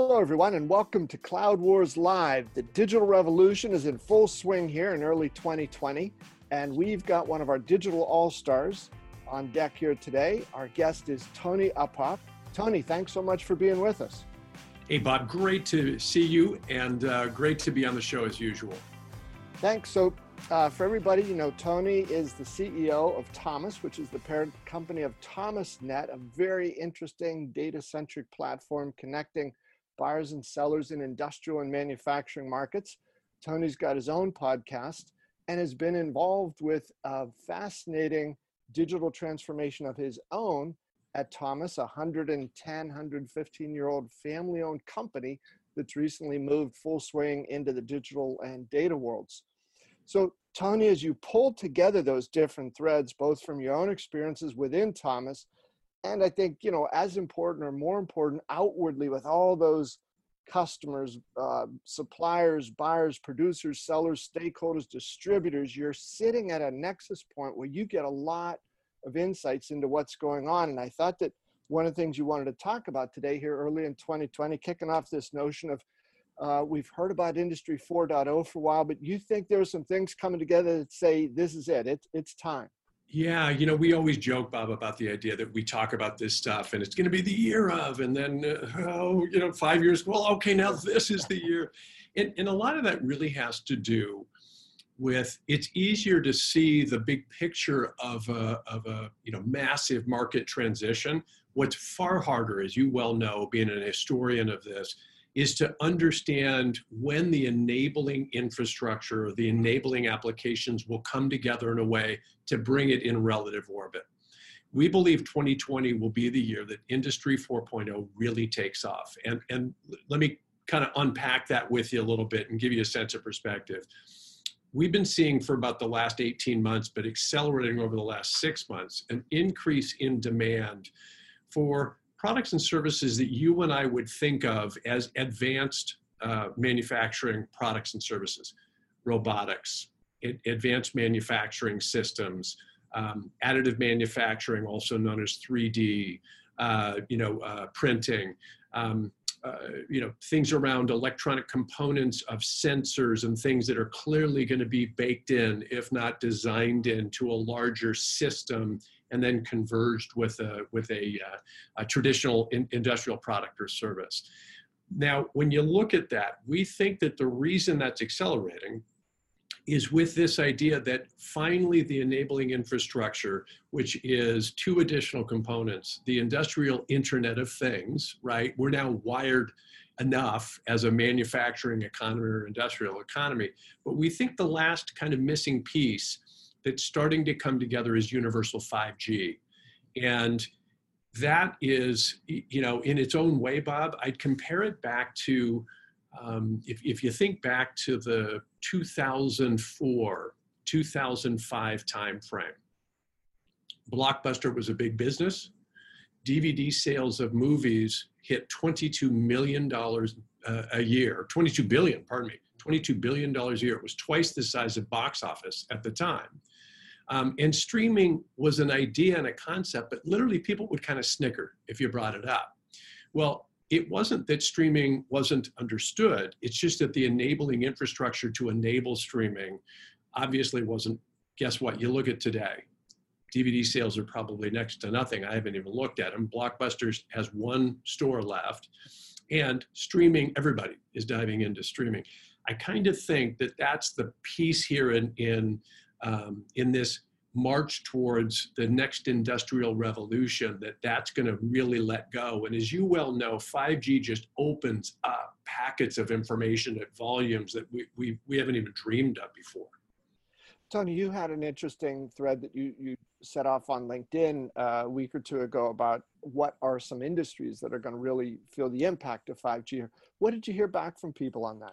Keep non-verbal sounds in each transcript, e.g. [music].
Hello, everyone, and welcome to Cloud Wars Live. The digital revolution is in full swing here in early 2020, and we've got one of our digital all stars on deck here today. Our guest is Tony Uphoff. Tony, thanks so much for being with us. Hey, Bob, great to see you and uh, great to be on the show as usual. Thanks. So, uh, for everybody, you know, Tony is the CEO of Thomas, which is the parent company of ThomasNet, a very interesting data centric platform connecting buyers and sellers in industrial and manufacturing markets. Tony's got his own podcast and has been involved with a fascinating digital transformation of his own at Thomas, a 110, 115 year old family owned company that's recently moved full swing into the digital and data worlds. So, Tony, as you pull together those different threads, both from your own experiences within Thomas and I think you know as important or more important outwardly with all those customers, uh, suppliers, buyers, producers, sellers, stakeholders, distributors, you're sitting at a nexus point where you get a lot of insights into what's going on. And I thought that one of the things you wanted to talk about today here early in 2020, kicking off this notion of uh, we've heard about Industry 4.0 for a while, but you think there are some things coming together that say this is it, it's, it's time. Yeah, you know, we always joke, Bob, about the idea that we talk about this stuff and it's going to be the year of, and then, uh, oh, you know, five years, well, okay, now this is the year. And, and a lot of that really has to do with it's easier to see the big picture of a, of a you know massive market transition what's far harder as you well know being an historian of this is to understand when the enabling infrastructure the enabling applications will come together in a way to bring it in relative orbit. We believe 2020 will be the year that Industry 4.0 really takes off. And, and let me kind of unpack that with you a little bit and give you a sense of perspective. We've been seeing for about the last 18 months, but accelerating over the last six months, an increase in demand for products and services that you and I would think of as advanced uh, manufacturing products and services, robotics, advanced manufacturing systems, um, additive manufacturing, also known as 3D, uh, you know, uh, printing, um, uh, you know, things around electronic components of sensors and things that are clearly going to be baked in, if not designed into a larger system and then converged with a, with a, uh, a traditional in, industrial product or service. Now, when you look at that, we think that the reason that's accelerating is with this idea that finally the enabling infrastructure, which is two additional components, the industrial internet of things, right? We're now wired enough as a manufacturing economy or industrial economy, but we think the last kind of missing piece that's starting to come together is universal 5G. And that is, you know, in its own way, Bob, I'd compare it back to, um, if, if you think back to the 2004, 2005 timeframe. Blockbuster was a big business. DVD sales of movies hit $22 million uh, a year, 22 billion, pardon me, $22 billion a year. It was twice the size of box office at the time. Um, and streaming was an idea and a concept, but literally people would kind of snicker if you brought it up. Well, it wasn't that streaming wasn't understood, it's just that the enabling infrastructure to enable streaming obviously wasn't. Guess what? You look at today. DVD sales are probably next to nothing. I haven't even looked at them. Blockbusters has one store left, and streaming, everybody is diving into streaming. I kind of think that that's the piece here in, in um, in this march towards the next industrial revolution that that's going to really let go. And as you well know 5g just opens up packets of information at volumes that we, we, we haven't even dreamed of before. Tony you had an interesting thread that you, you set off on linkedin uh, a week or two ago about what are some industries that are going to really feel the impact of 5g what did you hear back from people on that?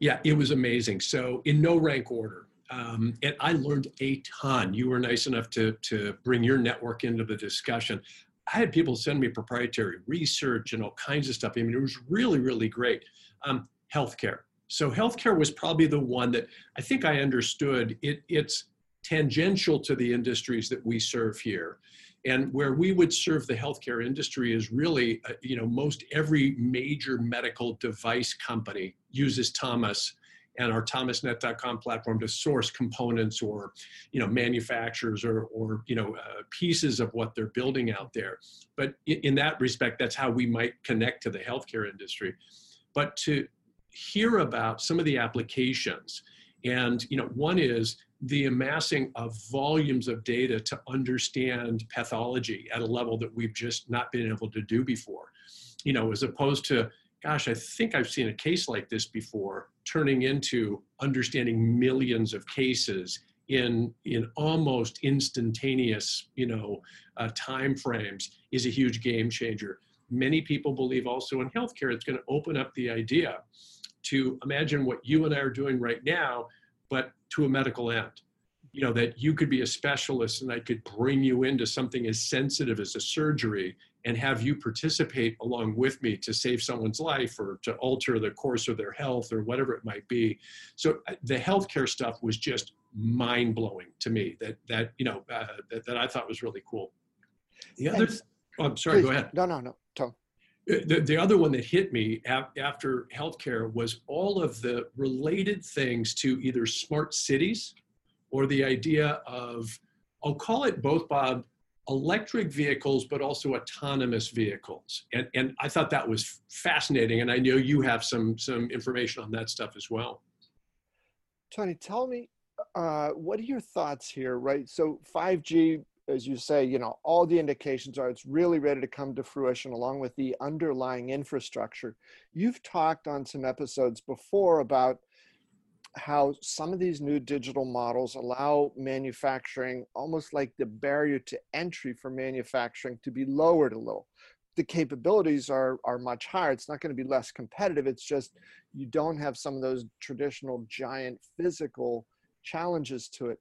Yeah it was amazing. So in no rank order um, and I learned a ton. You were nice enough to, to bring your network into the discussion. I had people send me proprietary research and all kinds of stuff. I mean, it was really, really great. Um, healthcare. So healthcare was probably the one that I think I understood. It, it's tangential to the industries that we serve here. And where we would serve the healthcare industry is really, uh, you know, most every major medical device company uses Thomas and our thomasnet.com platform to source components or you know manufacturers or or you know uh, pieces of what they're building out there. But in, in that respect that's how we might connect to the healthcare industry. But to hear about some of the applications and you know one is the amassing of volumes of data to understand pathology at a level that we've just not been able to do before. You know as opposed to gosh, I think I've seen a case like this before, turning into understanding millions of cases in in almost instantaneous, you know, uh, time frames is a huge game changer. Many people believe also in healthcare, it's going to open up the idea to imagine what you and I are doing right now, but to a medical end. You know, that you could be a specialist and I could bring you into something as sensitive as a surgery and have you participate along with me to save someone's life or to alter the course of their health or whatever it might be. So uh, the healthcare stuff was just mind blowing to me that that you know uh, that, that I thought was really cool. The other, oh, I'm sorry, please, go ahead. No, no, no, Tom. Uh, the, the other one that hit me after healthcare was all of the related things to either smart cities or the idea of, I'll call it both, Bob, electric vehicles, but also autonomous vehicles. And, and I thought that was fascinating. And I know you have some, some information on that stuff as well. Tony, tell me, uh, what are your thoughts here, right? So 5G, as you say, you know, all the indications are it's really ready to come to fruition along with the underlying infrastructure. You've talked on some episodes before about how some of these new digital models allow manufacturing almost like the barrier to entry for manufacturing to be lowered a little. The capabilities are are much higher. It's not going to be less competitive. It's just you don't have some of those traditional giant physical challenges to it.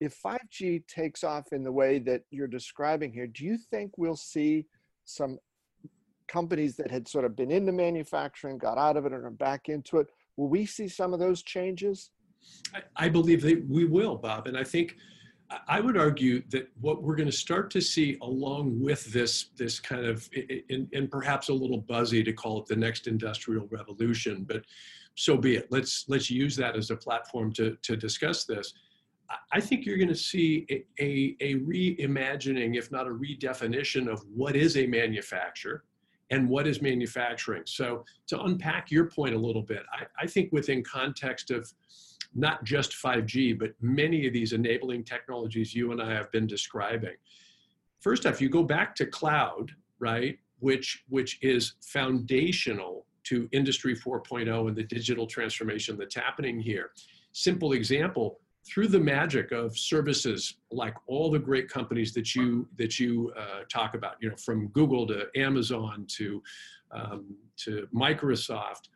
If 5g takes off in the way that you're describing here do you think we'll see some companies that had sort of been into manufacturing got out of it and are back into it Will we see some of those changes? I, believe that we will, Bob. And I think I would argue that what we're going to start to see along with this, this kind of, and perhaps a little buzzy to call it the next industrial revolution, but so be it. Let's let's use that as a platform to to discuss this. I think you're going to see a, a, a reimagining, if not a redefinition, of what is a manufacturer and what is manufacturing. So to unpack your point a little bit, I, I, think within context of not just 5G, but many of these enabling technologies you and I have been describing. First off, you go back to cloud, right, which, which is foundational to Industry 4.0 and the digital transformation that's happening here. Simple example, through the magic of services like all the great companies that you that you uh, talk about, you know, from Google to Amazon to um, to Microsoft,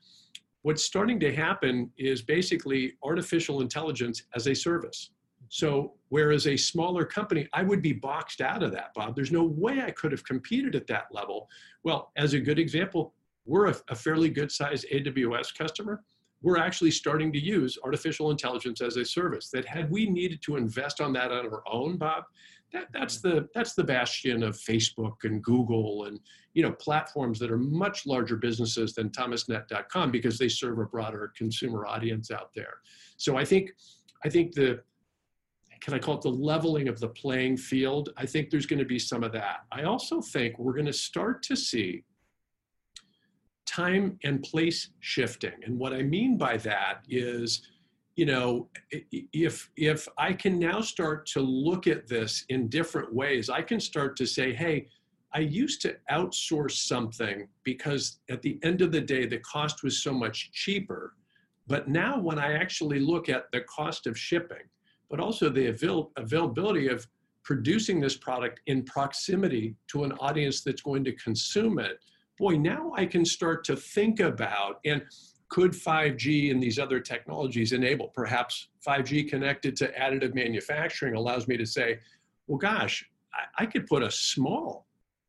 what's starting to happen is basically artificial intelligence as a service. So whereas a smaller company, I would be boxed out of that, Bob. There's no way I could have competed at that level. Well, as a good example, we're a, a fairly good sized AWS customer we're actually starting to use artificial intelligence as a service that had we needed to invest on that on our own bob that, that's the that's the bastion of facebook and google and you know platforms that are much larger businesses than thomasnet.com because they serve a broader consumer audience out there. So i think i think the can i call it the leveling of the playing field? I think there's going to be some of that. I also think we're going to start to see time and place shifting. And what I mean by that is, you know, if if I can now start to look at this in different ways, I can start to say, hey, I used to outsource something because at the end of the day, the cost was so much cheaper. But now, when I actually look at the cost of shipping, but also the avail- availability of producing this product in proximity to an audience that's going to consume it, boy, now I can start to think about and could 5G and these other technologies enable perhaps 5G connected to additive manufacturing allows me to say, well, gosh, I, I could put a small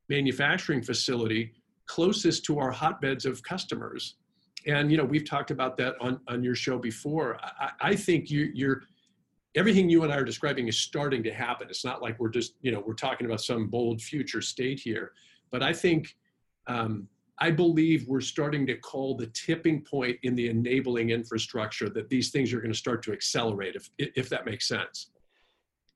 manufacturing facility closest to our hotbeds of customers. And you know, we've talked about that on, on your show before. I, I think you, you're everything you and I are describing is starting to happen. It's not like we're just, you know, we're talking about some bold future state here. But I think, um, I believe we're starting to call the tipping point in the enabling infrastructure that these things are going to start to accelerate, if, if that makes sense.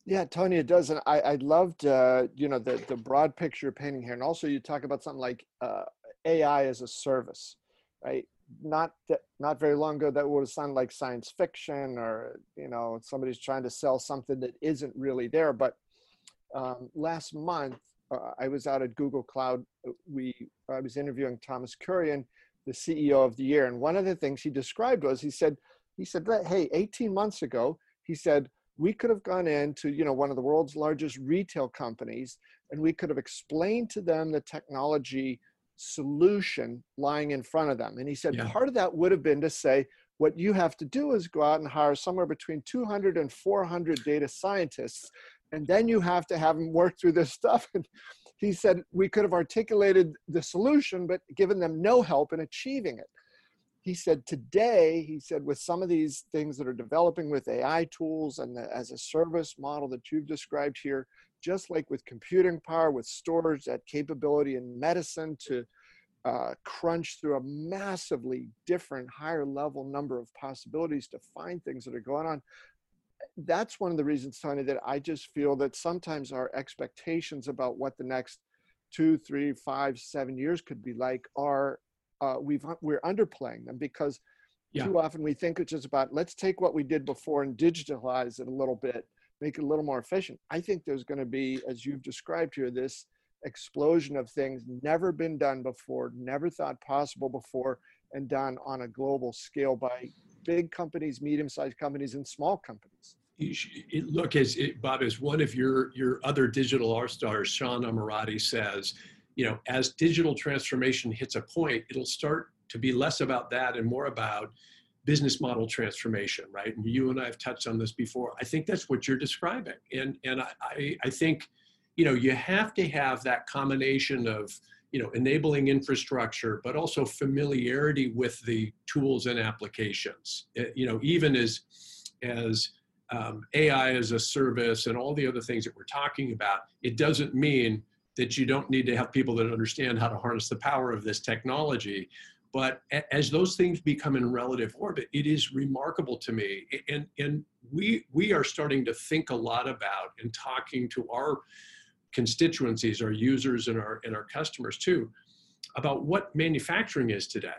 Yeah, Tony, it does. And I, I loved, uh, you know, the, the broad picture painting here. And also you talk about something like uh, AI as a service, right? Not that, not very long ago, that would have sounded like science fiction or, you know, somebody's trying to sell something that isn't really there. But um, last month, uh, I was out at Google Cloud. We, I was interviewing Thomas Kurian, the CEO of the year. And one of the things he described was, he said, he said, hey, 18 months ago, he said, we could have gone into you know one of the world's largest retail companies and we could have explained to them the technology solution lying in front of them and he said yeah. part of that would have been to say what you have to do is go out and hire somewhere between 200 and 400 data scientists and then you have to have them work through this [laughs] stuff. And he said we could have articulated the solution but given them no help in achieving it. He said today he said with some of these things that are developing with ai tools and the, as a service model that you've described here just like with computing power with storage that capability in medicine to uh, crunch through a massively different higher level number of possibilities to find things that are going on that's one of the reasons tony that i just feel that sometimes our expectations about what the next two three five seven years could be like are uh, we've we're underplaying them because yeah. too often we think it's just about let's take what we did before and digitalize it a little bit, make it a little more efficient. I think there's going to be, as you've described here, this explosion of things never been done before, never thought possible before, and done on a global scale by big companies, medium-sized companies, and small companies. Look, as it, Bob, as one of your your other digital R stars, Sean Amirati says, you know, as digital transformation hits a point, it'll start to be less about that and more about business model transformation, right? And you and I have touched on this before. I think that's what you're describing. And, and I, I think, you know, you have to have that combination of, you know, enabling infrastructure, but also familiarity with the tools and applications. It, you know, even as, as um, AI as a service and all the other things that we're talking about, it doesn't mean that you don't need to have people that understand how to harness the power of this technology. But as those things become in relative orbit, it is remarkable to me. And, and we, we are starting to think a lot about and talking to our constituencies, our users and our, and our customers too, about what manufacturing is today.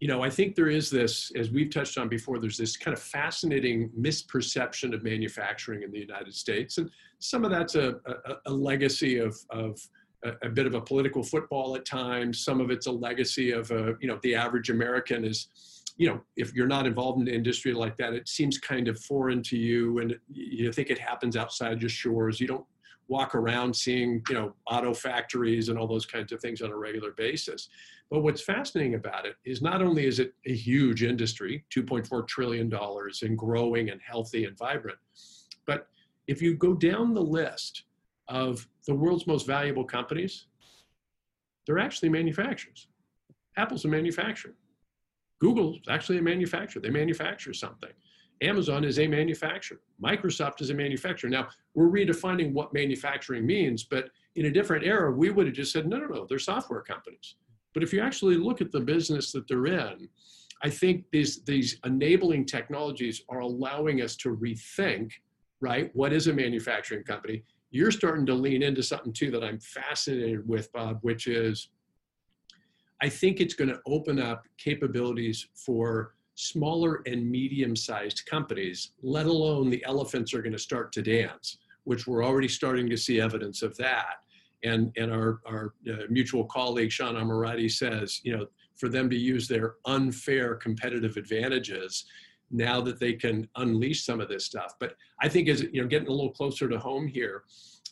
You know, I think there is this, as we've touched on before, there's this kind of fascinating misperception of manufacturing in the United States. And some of that's a, a, a legacy of, of a, a, bit of a political football at times. Some of it's a legacy of, a, you know, the average American is, you know, if you're not involved in an industry like that, it seems kind of foreign to you and you think it happens outside your shores. You don't walk around seeing, you know, auto factories and all those kinds of things on a regular basis. But what's fascinating about it is not only is it a huge industry, $2.4 trillion and growing and healthy and vibrant, but if you go down the list of the world's most valuable companies, they're actually manufacturers. Apple's a manufacturer. Google's actually a manufacturer. They manufacture something. Amazon is a manufacturer. Microsoft is a manufacturer. Now, we're redefining what manufacturing means, but in a different era, we would have just said, no, no, no, they're software companies. But if you actually look at the business that they're in, I think these, these enabling technologies are allowing us to rethink right? What is a manufacturing company? You're starting to lean into something too that I'm fascinated with, Bob, which is I think it's going to open up capabilities for smaller and medium sized companies, let alone the elephants are going to start to dance, which we're already starting to see evidence of that. And, and our, our uh, mutual colleague, Sean Amirati, says, you know, for them to use their unfair competitive advantages now that they can unleash some of this stuff. But I think as you know, getting a little closer to home here,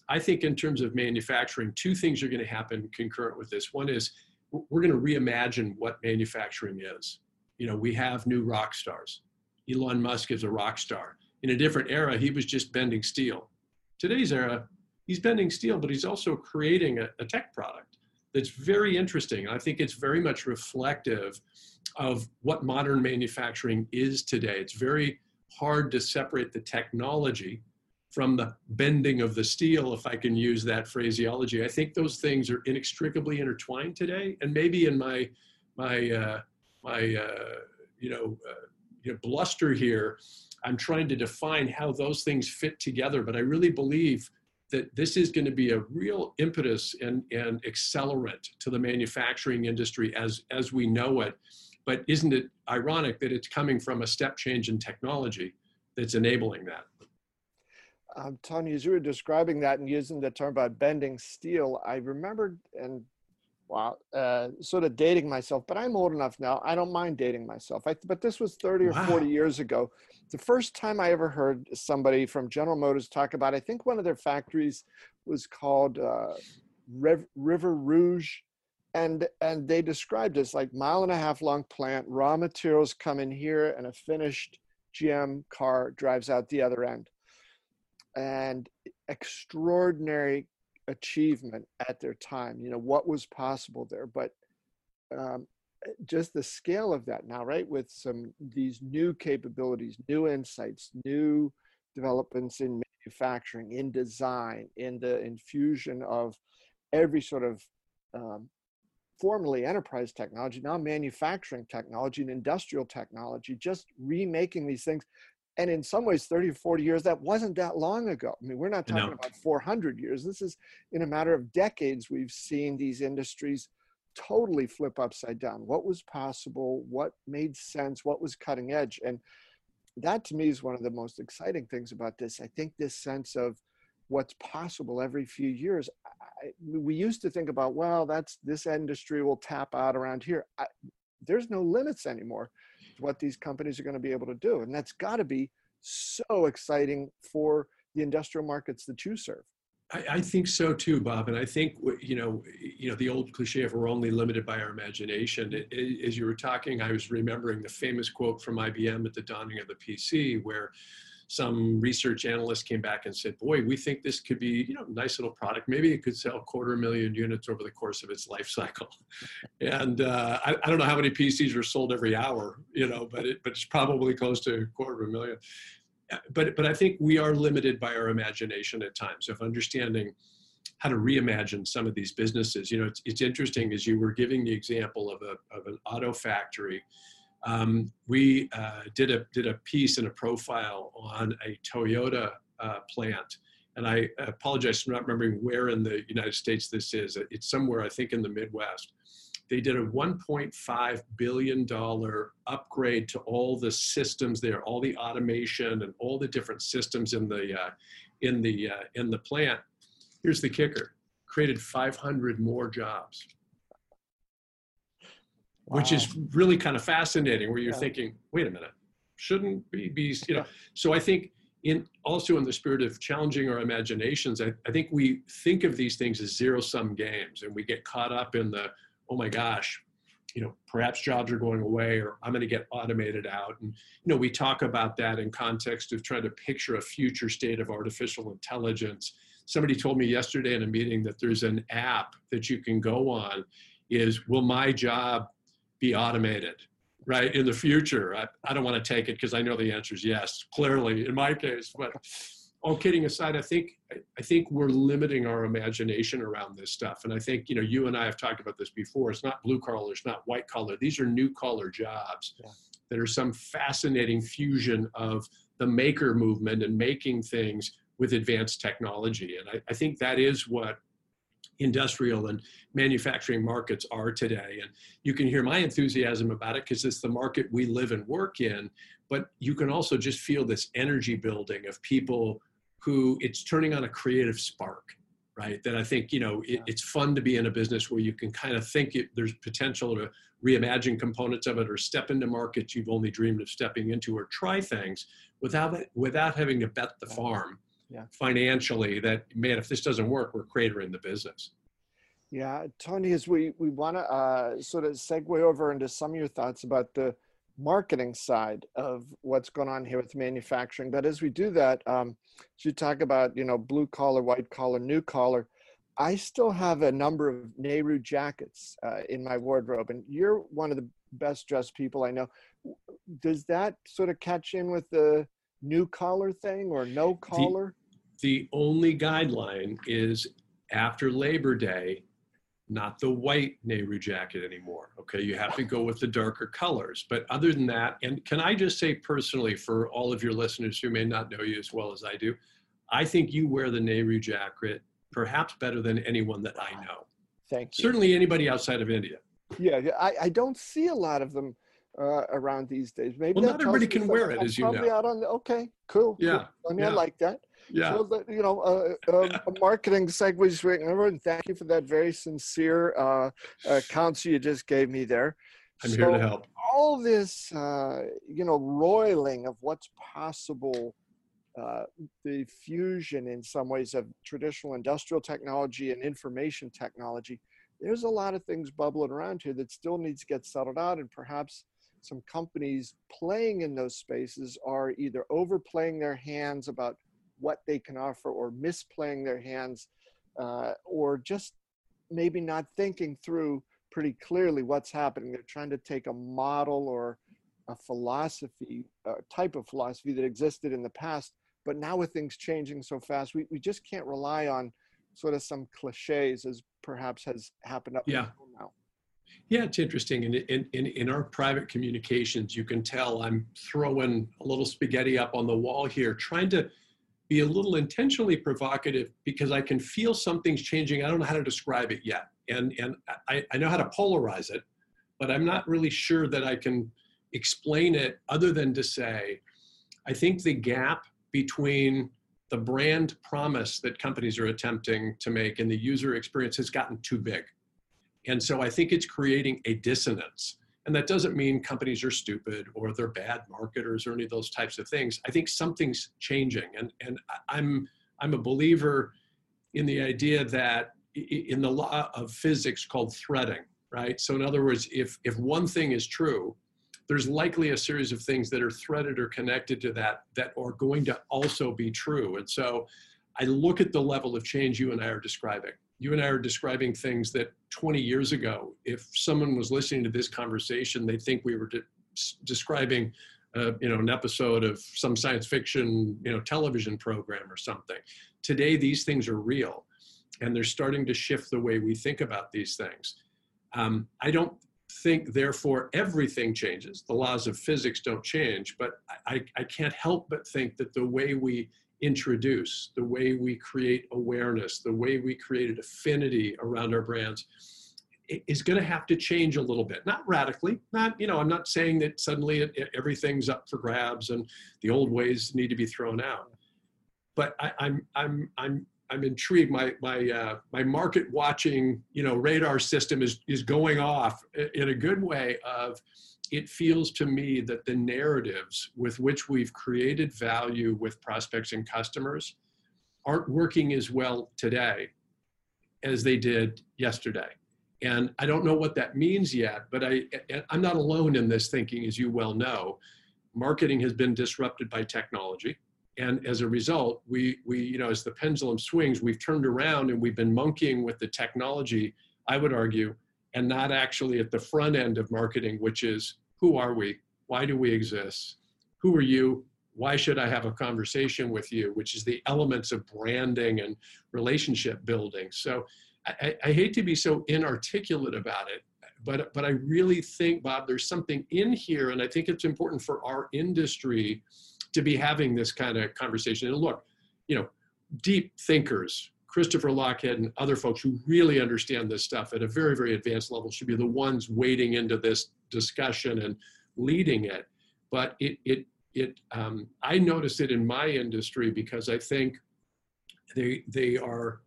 I think in terms of manufacturing, two things are going to happen concurrent with this. One is we're going to reimagine what manufacturing is. You know, we have new rock stars. Elon Musk is a rock star. In a different era, he was just bending steel. Today's era, he's bending steel, but he's also creating a, a tech product that's very interesting. I think it's very much reflective of what modern manufacturing is today. It's very hard to separate the technology from the bending of the steel, if I can use that phraseology. I think those things are inextricably intertwined today. And maybe in my my uh, my uh, you know uh, you know bluster here, I'm trying to define how those things fit together. But I really believe that this is going to be a real impetus and, and accelerant to the manufacturing industry as as we know it. But isn't it ironic that it's coming from a step change in technology that's enabling that? Um, Tony, as you were describing that and using the term about bending steel, I remembered and wow, uh, sort of dating myself, but I'm old enough now. I don't mind dating myself. I, but this was 30 or wow. 40 years ago. The first time I ever heard somebody from General Motors talk about, I think one of their factories was called uh, Rev- River Rouge. And, and they described it as like mile and a half long plant, raw materials come in here and a finished GM car drives out the other end and extraordinary achievement at their time you know what was possible there but um, just the scale of that now right with some these new capabilities new insights new developments in manufacturing in design in the infusion of every sort of um, formerly enterprise technology now manufacturing technology and industrial technology just remaking these things and in some ways 30 or 40 years that wasn't that long ago. I mean we're not talking no. about 400 years. This is in a matter of decades we've seen these industries totally flip upside down. What was possible? What made sense? What was cutting edge? And that to me is one of the most exciting things about this. I think this sense of what's possible every few years I, we used to think about well that's this industry will tap out around here. I, there's no limits anymore what these companies are going to be able to do. And that's got to be so exciting for the industrial markets that you serve. I, I, think so too, Bob. And I think you know, you know, the old cliche of "we're only limited by our imagination." It, it, as you were talking, I was remembering the famous quote from IBM at the dawning of the PC, where some research analyst came back and said, boy, we think this could be, you know, nice little product. Maybe it could sell quarter million units over the course of its life cycle. [laughs] And uh, I, I, don't know how many PCs are sold every hour, you know, but, it, but it's probably close to a quarter of a million. But, but I think we are limited by our imagination at times of understanding how to reimagine some of these businesses. You know, it's, it's interesting as you were giving the example of, a, of an auto factory um, we uh, did a did a piece and a profile on a Toyota uh, plant, and I apologize for not remembering where in the United States this is. It's somewhere I think in the Midwest. They did a 1.5 billion dollar upgrade to all the systems there, all the automation and all the different systems in the uh, in the uh, in the plant. Here's the kicker: created 500 more jobs wow. which is really kind of fascinating where you're yeah. thinking, wait a minute, shouldn't we be, you know, so I think in also in the spirit of challenging our imaginations, I, I think we think of these things as zero sum games and we get caught up in the, oh my gosh, you know, perhaps jobs are going away or I'm going to get automated out. And, you know, we talk about that in context of trying to picture a future state of artificial intelligence. Somebody told me yesterday in a meeting that there's an app that you can go on is will my job be automated right in the future. I, I don't want to take it because i know the answer is yes clearly in my case but all kidding aside i think i think we're limiting our imagination around this stuff. And i think you know you and i have talked about this before it's not blue collar it's not white collar these are new collar jobs yeah. that are some fascinating fusion of the maker movement and making things with advanced technology. And I, I think that is what industrial and manufacturing markets are today. And you can hear my enthusiasm about it because it's the market we live and work in. But you can also just feel this energy building of people who it's turning on a creative spark, right? That I think, you know, it, it's fun to be in a business where you can kind of think it, there's potential to reimagine components of it or step into markets you've only dreamed of stepping into or try things without, without having to bet the farm yeah. financially that man if this doesn't work we're cratering the business yeah tony as we we want to uh, sort of segue over into some of your thoughts about the marketing side of what's going on here with manufacturing but as we do that um, as you talk about you know blue collar white collar new collar i still have a number of nehru jackets uh, in my wardrobe and you're one of the best dressed people i know does that sort of catch in with the new collar thing or no collar? The, only guideline is after Labor Day, not the white Nehru jacket anymore. Okay, you have to go with the darker colors. But other than that, and can I just say personally for all of your listeners who may not know you as well as I do, I think you wear the Nehru jacket perhaps better than anyone that I know. Thank you. Certainly anybody outside of India. Yeah, I, I don't see a lot of them uh, around these days. Maybe well, not everybody can wear it, I'm as you know. Out on the, okay, cool. Yeah, cool. I mean, yeah. I like that. Yeah. So that, you know, uh, uh, a marketing segue right and thank you for that very sincere uh, uh, counsel you just gave me there. I'm so here to help. All this, uh, you know, roiling of what's possible, uh, the fusion in some ways of traditional industrial technology and information technology. There's a lot of things bubbling around here that still needs to get settled out, and perhaps some companies playing in those spaces are either overplaying their hands about what they can offer or misplaying their hands uh, or just maybe not thinking through pretty clearly what's happening they're trying to take a model or a philosophy a type of philosophy that existed in the past but now with things changing so fast we, we just can't rely on sort of some cliches as perhaps has happened up Yeah. until now Yeah, it's interesting. And in, in, in our private communications, you can tell I'm throwing a little spaghetti up on the wall here, trying to be a little intentionally provocative because I can feel something's changing. I don't know how to describe it yet. And, and I, I know how to polarize it, but I'm not really sure that I can explain it other than to say, I think the gap between the brand promise that companies are attempting to make and the user experience has gotten too big. And so I think it's creating a dissonance. And that doesn't mean companies are stupid or they're bad marketers or any of those types of things. I think something's changing. And, and I'm, I'm a believer in the idea that in the law of physics called threading, right? So in other words, if, if one thing is true, there's likely a series of things that are threaded or connected to that that are going to also be true. And so I look at the level of change you and I are describing. You and I are describing things that 20 years ago, if someone was listening to this conversation, they'd think we were de- describing, uh, you know, an episode of some science fiction, you know, television program or something. Today, these things are real, and they're starting to shift the way we think about these things. Um, I don't think, therefore, everything changes. The laws of physics don't change, but I, I, I can't help but think that the way we introduce, the way we create awareness, the way we create affinity around our brands is going to have to change a little bit. Not radically, not, you know, I'm not saying that suddenly it, it- everything's up for grabs and the old ways need to be thrown out. But I, I'm, I'm, I'm, I'm intrigued. My, my, uh, my market watching, you know, radar system is, is going off in a good way of, it feels to me that the narratives with which we've created value with prospects and customers aren't working as well today as they did yesterday. And I don't know what that means yet, but I, I'm not alone in this thinking, as you well know. Marketing has been disrupted by technology. And as a result, we, we, you know, as the pendulum swings, we've turned around and we've been monkeying with the technology, I would argue, and not actually at the front end of marketing, which is who are we? Why do we exist? Who are you? Why should I have a conversation with you? Which is the elements of branding and relationship building. So I, I- hate to be so inarticulate about it, but but I really think, Bob, there's something in here, and I think it's important for our industry to be having this kind of conversation. And look, you know, deep thinkers, Christopher Lochhead and other folks who really understand this stuff at a very, very advanced level should be the ones wading into this discussion and leading it. But it, it, it, um, I notice it in my industry because I think they, they are,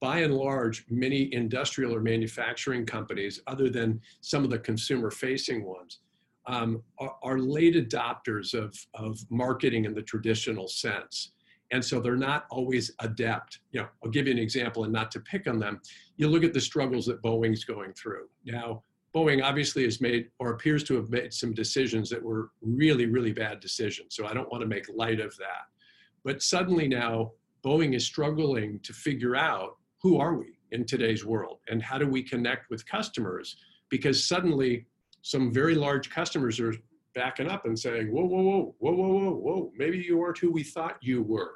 by and large, many industrial or manufacturing companies, other than some of the consumer-facing ones, um, are, are late adopters of, of marketing in the traditional sense. And so they're not always adept. You know, I'll give you an example and not to pick on them. You look at the struggles that Boeing's going through. Now, Boeing obviously has made or appears to have made some decisions that were really, really bad decisions. So I don't want to make light of that. But suddenly now, Boeing is struggling to figure out who are we in today's world and how do we connect with customers? Because suddenly, some very large customers are backing up and saying, whoa, whoa, whoa, whoa, whoa, whoa, whoa, maybe you aren't who we thought you were.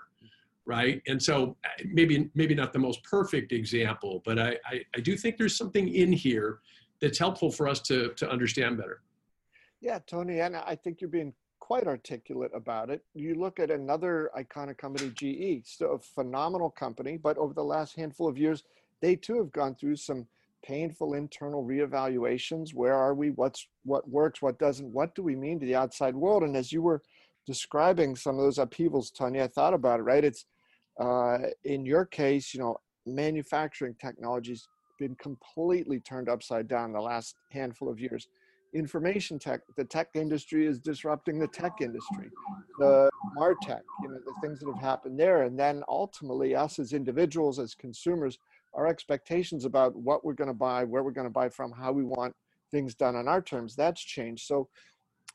Right. And so uh, maybe maybe not the most perfect example, but I, I, I do think there's something in here that's helpful for us to, to understand better. Yeah, Tony, and I think you're being quite articulate about it. You look at another iconic company, GE, so a phenomenal company, but over the last handful of years, they too have gone through some painful internal reevaluations. Where are we? What's what works? What doesn't? What do we mean to the outside world? And as you were describing some of those upheavals, Tony, I thought about it. Right? It's uh, in your case, you know, manufacturing technology's been completely turned upside down the last handful of years. Information tech, the tech industry is disrupting the tech industry. The MarTech, you know, the things that have happened there. And then ultimately, us as individuals, as consumers, our expectations about what we're going to buy, where we're going to buy from, how we want things done on our terms, that's changed. So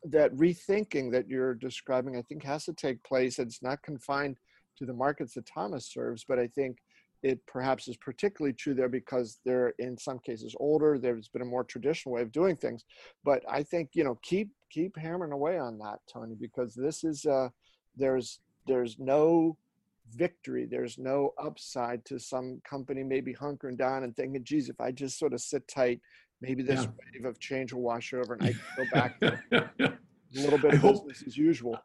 that rethinking that you're describing, I think, has to take place. It's not confined to the markets that Thomas serves, but I think it perhaps is particularly true there because they're in some cases older there's been a more traditional way of doing things. But i think you know keep keep hammering away on that tony because this is uh there's there's no victory there's no upside to some company maybe hunkering down and thinking geez if i just sort of sit tight maybe this yeah. wave of change will wash over and i can go [laughs] back to [laughs] a little bit of hope, business as usual.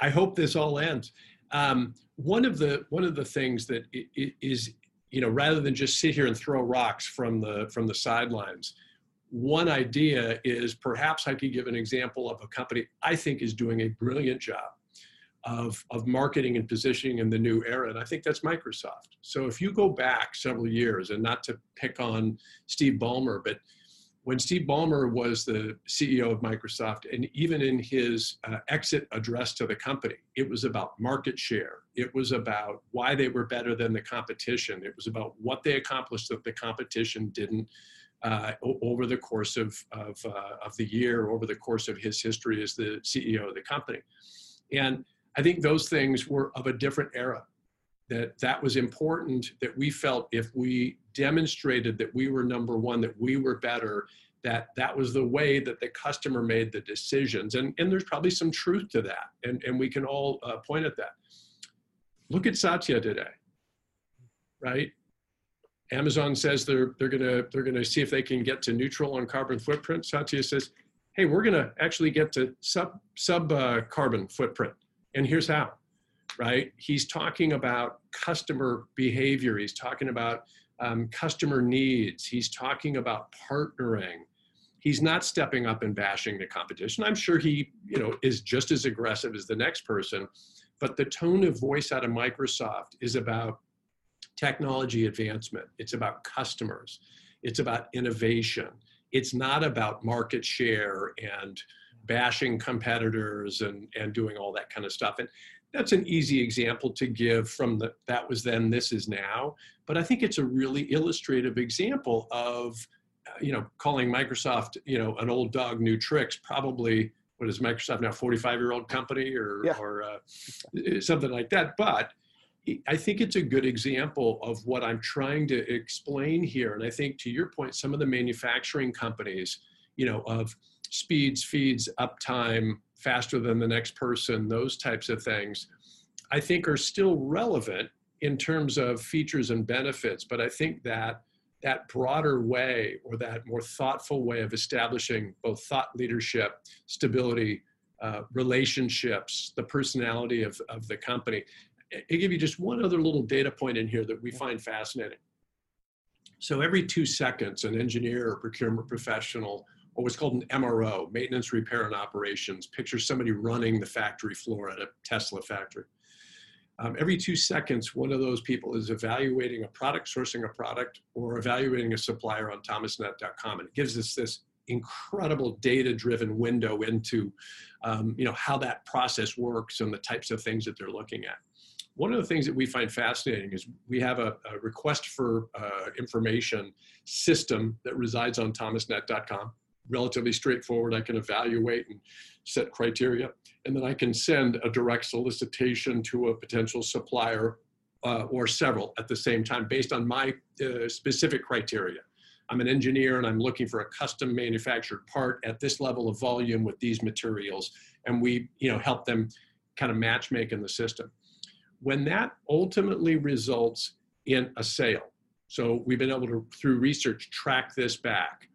I hope this all ends um, one of the one of the things that is you know rather than just sit here and throw rocks from the from the sidelines one idea is perhaps i could give an example of a company i think is doing a brilliant job of, of marketing and positioning in the new era and i think that's microsoft. So if you go back several years and not to pick on steve ballmer but when Steve Ballmer was the CEO of Microsoft, and even in his uh, exit address to the company, it was about market share. It was about why they were better than the competition. It was about what they accomplished that the competition didn't uh, over the course of, of, uh, of the year, over the course of his history as the CEO of the company. And I think those things were of a different era that that was important that we felt if we demonstrated that we were number one that we were better that that was the way that the customer made the decisions. And, and there's probably some truth to that. And, and we can all uh, point at that. Look at satya today right? Amazon says they're they're gonna they're gonna see if they can get to neutral on carbon footprint. Satya says hey we're gonna actually get to sub sub uh, carbon footprint. And here's how right? He's talking about customer behavior. He's talking about um, customer needs. He's talking about partnering. He's not stepping up and bashing the competition. I'm sure he, you know, is just as aggressive as the next person, but the tone of voice out of Microsoft is about technology advancement. It's about customers. It's about innovation. It's not about market share and bashing competitors and, and doing all that kind of stuff. And that's an easy example to give from the that was then this is now. But i think it's a really illustrative example of uh, you know calling microsoft you know an old dog new tricks probably what is microsoft now 45 year old company or yeah. or uh, something like that. But i think it's a good example of what i'm trying to explain here. And i think to your point some of the manufacturing companies you know of speeds feeds uptime faster than the next person, those types of things, I think are still relevant in terms of features and benefits. But I think that that broader way or that more thoughtful way of establishing both thought leadership, stability, uh, relationships, the personality of, of the company. I give you just one other little data point in here that we find fascinating. So every two seconds, an engineer or procurement professional what's called an MRO, maintenance, repair, and operations. Picture somebody running the factory floor at a Tesla factory. Um, every two seconds, one of those people is evaluating a product, sourcing a product, or evaluating a supplier on thomasnet.com. And it gives us this incredible data-driven window into um, you know, how that process works and the types of things that they're looking at. One of the things that we find fascinating is we have a, a request for uh, information system that resides on thomasnet.com relatively straightforward. I can evaluate and set criteria, and then I can send a direct solicitation to a potential supplier uh, or several at the same time based on my uh, specific criteria. I'm an engineer and I'm looking for a custom manufactured part at this level of volume with these materials. And we, you know, help them kind of match make in the system. When that ultimately results in a sale, so we've been able to, through research, track this back.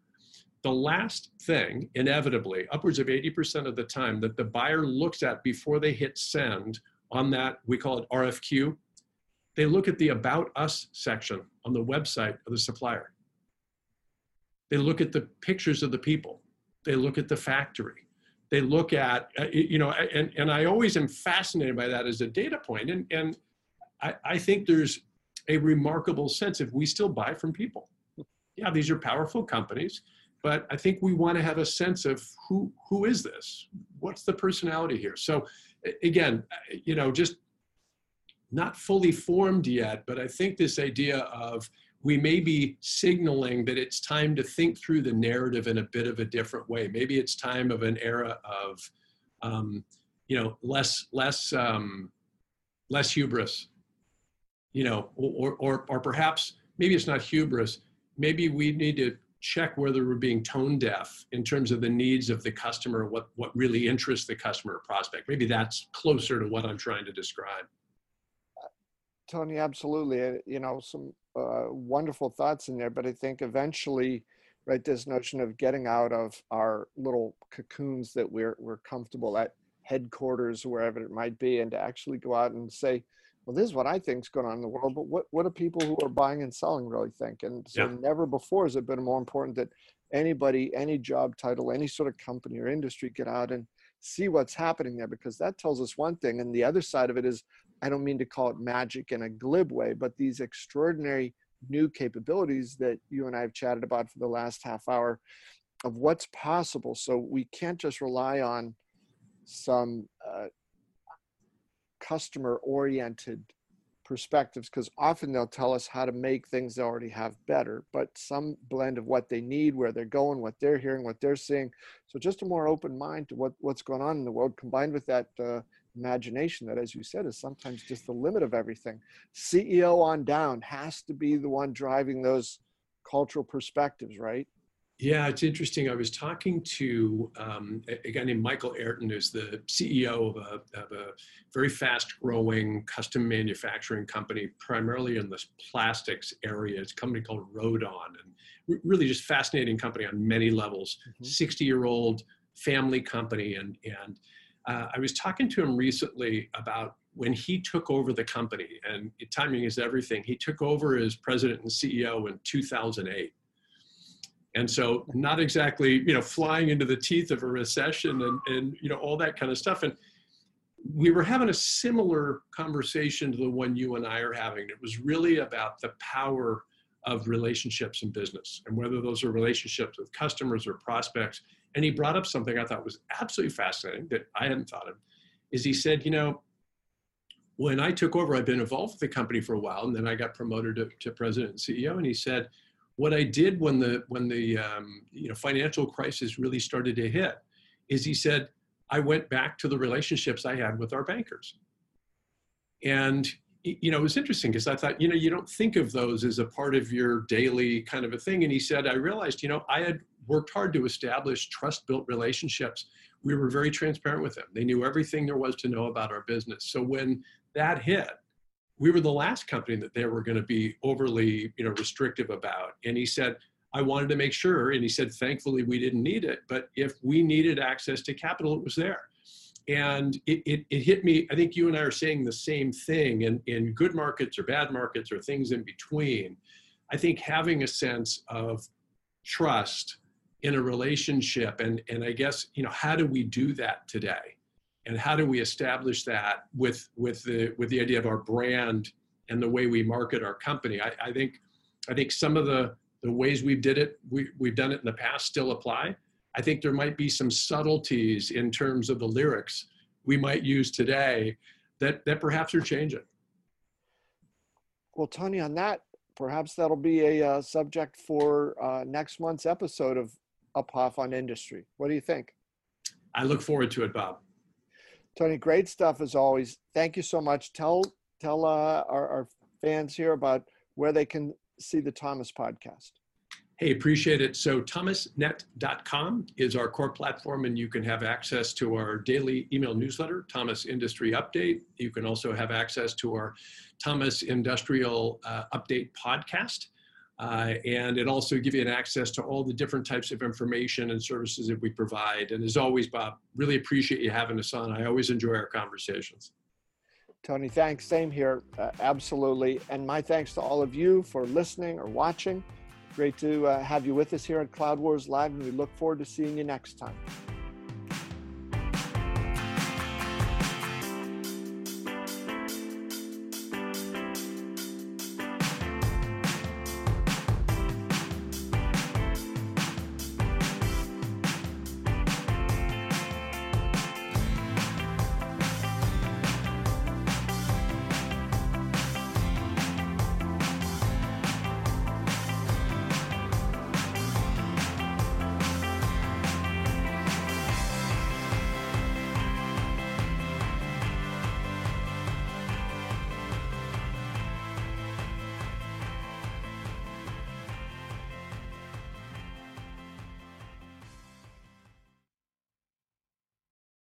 The last thing, inevitably, upwards of 80% of the time that the buyer looks at before they hit send on that, we call it RFQ, they look at the About Us section on the website of the supplier. They look at the pictures of the people. They look at the factory. They look at, uh, you know, and, and I always am fascinated by that as a data point. And, and I, I think there's a remarkable sense if we still buy from people. Yeah, these are powerful companies, but I think we want to have a sense of who who is this? What's the personality here? So again, you know, just not fully formed yet, but I think this idea of we may be signaling that it's time to think through the narrative in a bit of a different way. Maybe it's time of an era of, um, you know, less less um, less hubris, you know, or, or or perhaps maybe it's not hubris. Maybe we need to check whether we're being tone deaf in terms of the needs of the customer, what what really interests the customer or prospect. Maybe that's closer to what I'm trying to describe. Tony, absolutely. You know, some uh, wonderful thoughts in there, but I think eventually, right, this notion of getting out of our little cocoons that we're we're comfortable at headquarters, wherever it might be, and to actually go out and say, well, this is what I think is going on in the world, but what what do people who are buying and selling really think? And so, yeah. never before has it been more important that anybody, any job title, any sort of company or industry get out and see what's happening there because that tells us one thing and the other side of it is I don't mean to call it magic in a glib way, but these extraordinary new capabilities that you and I have chatted about for the last half hour of what's possible. So we can't just rely on some uh, customer oriented perspectives because often they'll tell us how to make things they already have better, but some blend of what they need, where they're going, what they're hearing, what they're seeing. So just a more open mind to what, what's going on in the world combined with that uh, imagination that, as you said, is sometimes just the limit of everything. CEO on down has to be the one driving those cultural perspectives, right? Yeah, it's interesting. I was talking to um, a guy named Michael Araten, who's the CEO of a, of a, very fast growing custom manufacturing company, primarily in the plastics area. It's a company called Rodon, and really just fascinating company on many levels. 60 mm-hmm. year old family company. And, and uh, I was talking to him recently about when he took over the company, and timing is everything. He took over as president and CEO in 2008. And so not exactly, you know, flying into the teeth of a recession and, and, you know, all that kind of stuff. And we were having a similar conversation to the one you and I are having. It was really about the power of relationships in business and whether those are relationships with customers or prospects and he brought up something I thought was absolutely fascinating that I hadn't thought of. Is he said, you know, when I took over, I'd been involved with the company for a while, and then I got promoted to, to president and CEO. And he said, what I did when the when the um, you know financial crisis really started to hit, is he said, I went back to the relationships I had with our bankers. And you know, it was interesting because I thought, you know, you don't think of those as a part of your daily kind of a thing. And he said, I realized, you know, I had worked hard to establish trust built relationships. We were very transparent with them. They knew everything there was to know about our business. So when that hit, we were the last company that they were going to be overly, you know, restrictive about. And he said, I wanted to make sure, and he said, thankfully we didn't need it, but if we needed access to capital, it was there. And it, it, it hit me, I think you and I are saying the same thing in, in good markets or bad markets or things in between. I think having a sense of trust in a relationship and and i guess you know how do we do that today and how do we establish that with with the with the idea of our brand and the way we market our company i, I think i think some of the the ways we did it we, we've done it in the past still apply i think there might be some subtleties in terms of the lyrics we might use today that that perhaps are changing well tony on that perhaps that'll be a uh, subject for uh, next month's episode of Uphoff on industry. What do you think? I look forward to it, Bob. Tony, great stuff as always. Thank you so much. Tell tell uh, our, our fans here about where they can see the Thomas podcast. Hey, appreciate it. So thomasnet.com is our core platform, and you can have access to our daily email newsletter, Thomas Industry Update. You can also have access to our Thomas Industrial uh, Update podcast. Uh, and it also gives you an access to all the different types of information and services that we provide. And as always, Bob, really appreciate you having us on. I always enjoy our conversations. Tony, thanks. Same here. Uh, absolutely. And my thanks to all of you for listening or watching. Great to uh, have you with us here at Cloud Wars Live, and we look forward to seeing you next time.